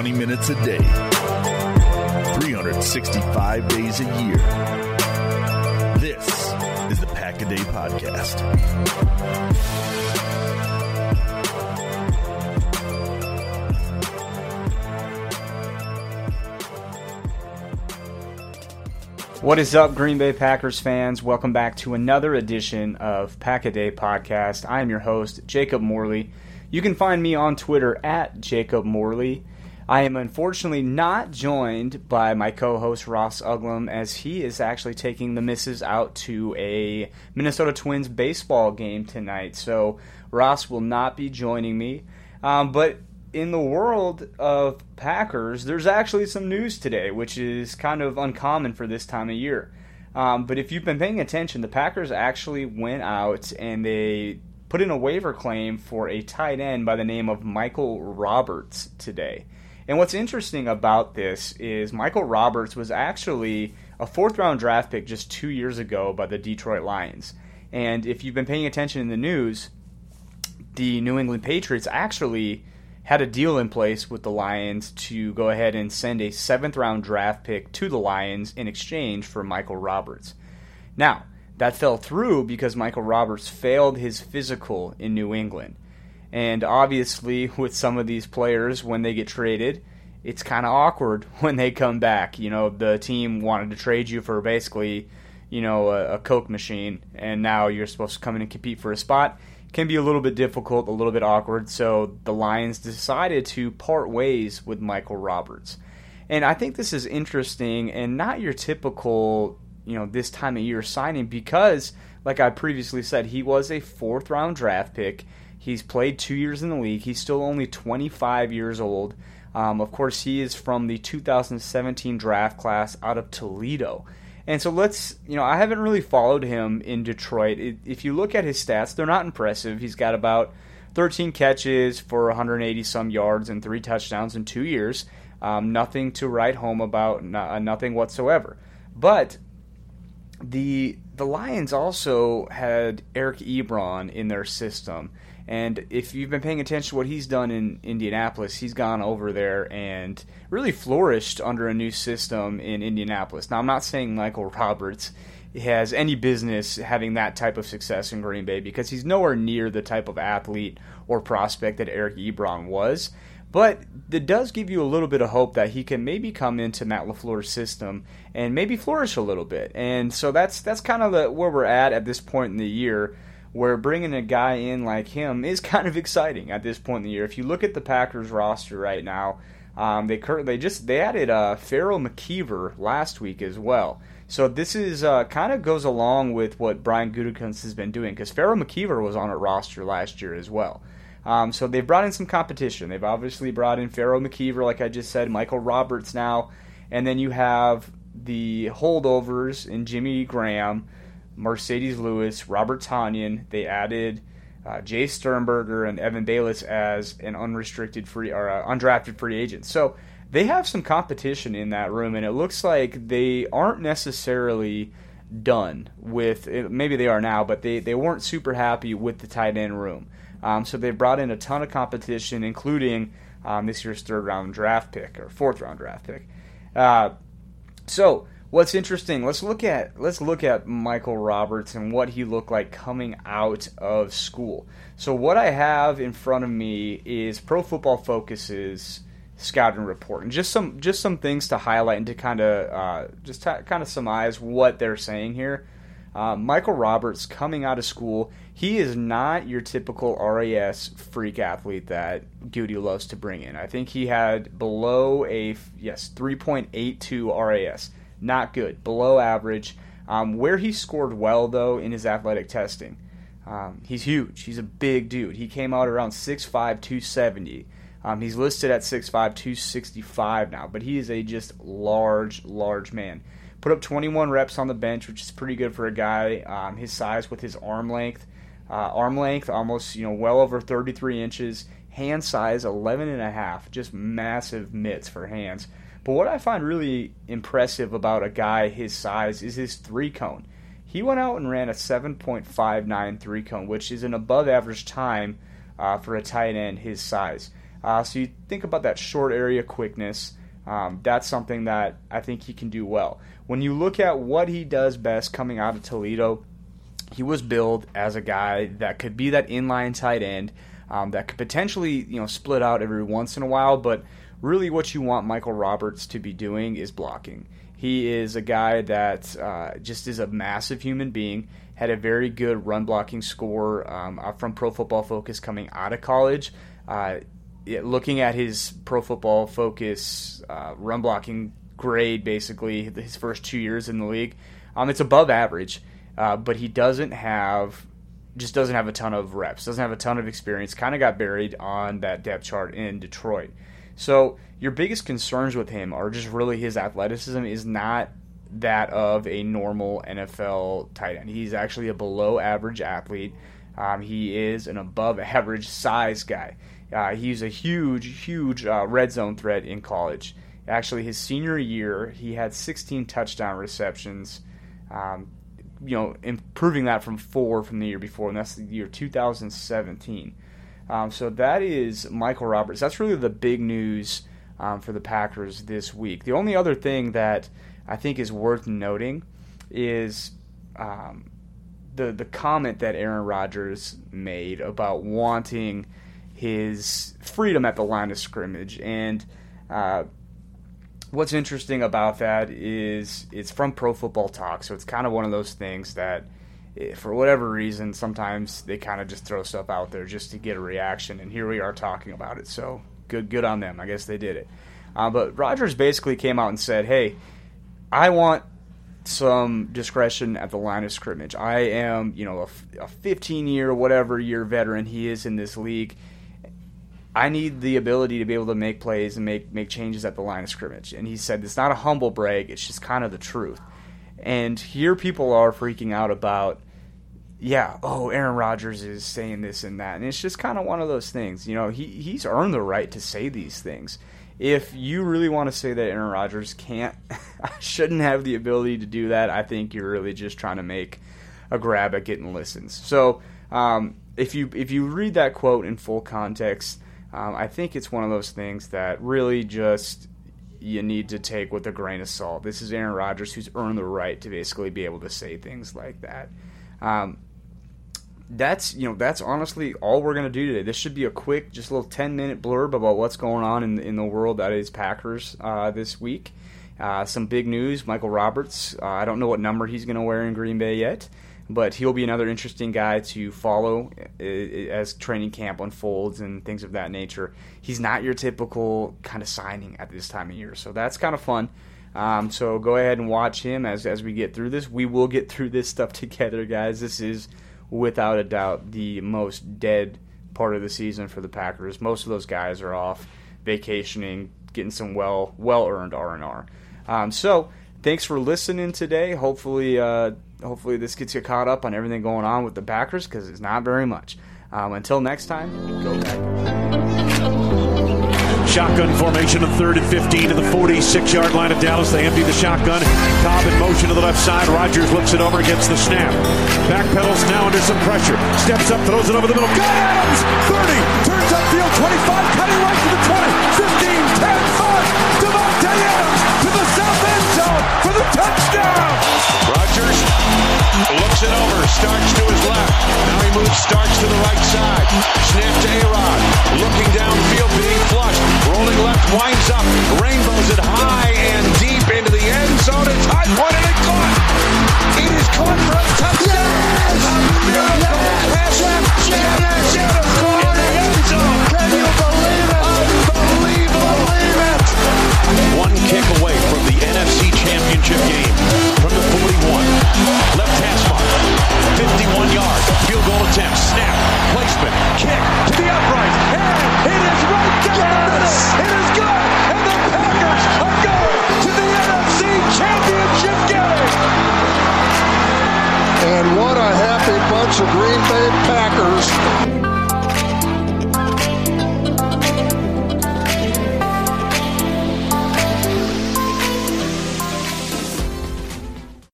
20 minutes a day, 365 days a year. This is the Pack a Day Podcast. What is up, Green Bay Packers fans? Welcome back to another edition of Pack a Day Podcast. I am your host, Jacob Morley. You can find me on Twitter at Jacob Morley. I am unfortunately not joined by my co host Ross Uglum as he is actually taking the misses out to a Minnesota Twins baseball game tonight. So Ross will not be joining me. Um, but in the world of Packers, there's actually some news today, which is kind of uncommon for this time of year. Um, but if you've been paying attention, the Packers actually went out and they put in a waiver claim for a tight end by the name of Michael Roberts today. And what's interesting about this is Michael Roberts was actually a fourth round draft pick just two years ago by the Detroit Lions. And if you've been paying attention in the news, the New England Patriots actually had a deal in place with the Lions to go ahead and send a seventh round draft pick to the Lions in exchange for Michael Roberts. Now, that fell through because Michael Roberts failed his physical in New England. And obviously, with some of these players, when they get traded, it's kind of awkward when they come back. You know, the team wanted to trade you for basically, you know, a, a Coke machine, and now you're supposed to come in and compete for a spot can be a little bit difficult, a little bit awkward. So the Lions decided to part ways with Michael Roberts. And I think this is interesting and not your typical, you know, this time of year signing because, like I previously said, he was a fourth round draft pick. He's played two years in the league. He's still only 25 years old. Um, of course, he is from the 2017 draft class out of Toledo. And so let's, you know, I haven't really followed him in Detroit. If you look at his stats, they're not impressive. He's got about 13 catches for 180 some yards and three touchdowns in two years. Um, nothing to write home about, nothing whatsoever. But the the Lions also had Eric Ebron in their system. And if you've been paying attention to what he's done in Indianapolis, he's gone over there and really flourished under a new system in Indianapolis. Now, I'm not saying Michael Roberts has any business having that type of success in Green Bay because he's nowhere near the type of athlete or prospect that Eric Ebron was. But it does give you a little bit of hope that he can maybe come into Matt LaFleur's system and maybe flourish a little bit. And so that's that's kind of the, where we're at at this point in the year where bringing a guy in like him is kind of exciting at this point in the year. If you look at the Packers roster right now, um, they cur- they just they added uh, Pharaoh McKeever last week as well. So this is uh, kind of goes along with what Brian Gutekunst has been doing because Pharaoh McKeever was on a roster last year as well. Um, so they've brought in some competition. They've obviously brought in Pharaoh McKeever, like I just said, Michael Roberts now, and then you have the holdovers in Jimmy Graham. Marcedes Lewis, Robert Tonyan. They added uh, Jace Sternberger and Evan Baylis as an unrestricted free or uh, undrafted free agent. So they have some competition in that room, and it looks like they aren't necessarily done with. Maybe they are now, but they they weren't super happy with the tight end room. Um, so they brought in a ton of competition, including um, this year's third round draft pick or fourth round draft pick. Uh, so what's interesting let's look at let's look at Michael Roberts and what he looked like coming out of school. So what I have in front of me is Pro Football Focus's scouting report and just some just some things to highlight and to kind of uh, just t- kind of surmise what they're saying here. Uh, Michael Roberts coming out of school, he is not your typical RAS freak athlete that Gutey loves to bring in. I think he had below a yes 3.82 RAS not good, below average. Um, where he scored well, though, in his athletic testing, um, he's huge. He's a big dude. He came out around 6'5, 270. Um, he's listed at 6'5, 265 now, but he is a just large, large man. Put up 21 reps on the bench, which is pretty good for a guy um, his size with his arm length. Uh, arm length almost, you know, well over 33 inches. Hand size 11 and a half. Just massive mitts for hands. But what I find really impressive about a guy his size is his three cone. He went out and ran a 7.59 three cone, which is an above average time uh, for a tight end his size. Uh, so you think about that short area quickness. Um, that's something that I think he can do well. When you look at what he does best coming out of Toledo, he was billed as a guy that could be that inline tight end um, that could potentially you know split out every once in a while, but really what you want Michael Roberts to be doing is blocking. He is a guy that uh, just is a massive human being. Had a very good run blocking score um, from Pro Football Focus coming out of college. Uh, it, looking at his Pro Football Focus uh, run blocking grade, basically his first two years in the league, um, it's above average. Uh, but he doesn't have just doesn't have a ton of reps, doesn't have a ton of experience. Kind of got buried on that depth chart in Detroit. So your biggest concerns with him are just really his athleticism is not that of a normal NFL tight end. He's actually a below average athlete. Um, he is an above average size guy. Uh, he's a huge, huge uh, red zone threat in college. Actually, his senior year, he had 16 touchdown receptions. Um, you know, improving that from four from the year before, and that's the year 2017. Um, so that is Michael Roberts. That's really the big news um, for the Packers this week. The only other thing that I think is worth noting is um, the the comment that Aaron Rodgers made about wanting his freedom at the line of scrimmage. And uh, what's interesting about that is it's from Pro Football Talk, so it's kind of one of those things that, for whatever reason, sometimes they kind of just throw stuff out there just to get a reaction. And here we are talking about it. So good, good on them. I guess they did it. Uh, but Rodgers basically came out and said, "Hey, I want some discretion at the line of scrimmage. I am, you know, a, a 15 year, whatever year veteran he is in this league." I need the ability to be able to make plays and make make changes at the line of scrimmage. And he said it's not a humble brag; it's just kind of the truth. And here people are freaking out about, yeah, oh, Aaron Rodgers is saying this and that, and it's just kind of one of those things. You know, he he's earned the right to say these things. If you really want to say that Aaron Rodgers can't, shouldn't have the ability to do that, I think you're really just trying to make a grab at getting listens. So um, if you if you read that quote in full context um, I think it's one of those things that really just you need to take with a grain of salt. This is Aaron Rodgers who's earned the right to basically be able to say things like that. Um, that's you know that's honestly all we're gonna do today. This should be a quick, just a little ten minute blurb about what's going on in in the world that is Packers uh, this week. Uh, some big news: Michael Roberts. Uh, I don't know what number he's gonna wear in Green Bay yet but he'll be another interesting guy to follow as training camp unfolds and things of that nature. He's not your typical kind of signing at this time of year, so that's kind of fun. Um, so go ahead and watch him as as we get through this. We will get through this stuff together, guys. This is without a doubt the most dead part of the season for the Packers. Most of those guys are off vacationing, getting some well well earned R and R. Um, so thanks for listening today. Hopefully. Uh, hopefully this gets you caught up on everything going on with the backers because it's not very much. Um, until next time, go back. Shotgun formation of third and 15 to the 46 yard line of Dallas. They empty the shotgun. Cobb in motion to the left side. Rodgers looks it over against the snap. Backpedals now under some pressure. Steps up, throws it over the middle. Got Adams! 30, turns upfield, 25, cutting right to the touchdown. Rodgers looks it over, starts to his left. Now he moves, starts to the right side. Snap to A-Rod. Looking downfield, being flushed. Rolling left, winds up. Rainbows it high and deep into the end zone. It's high pointed and caught. It is caught for a touchdown.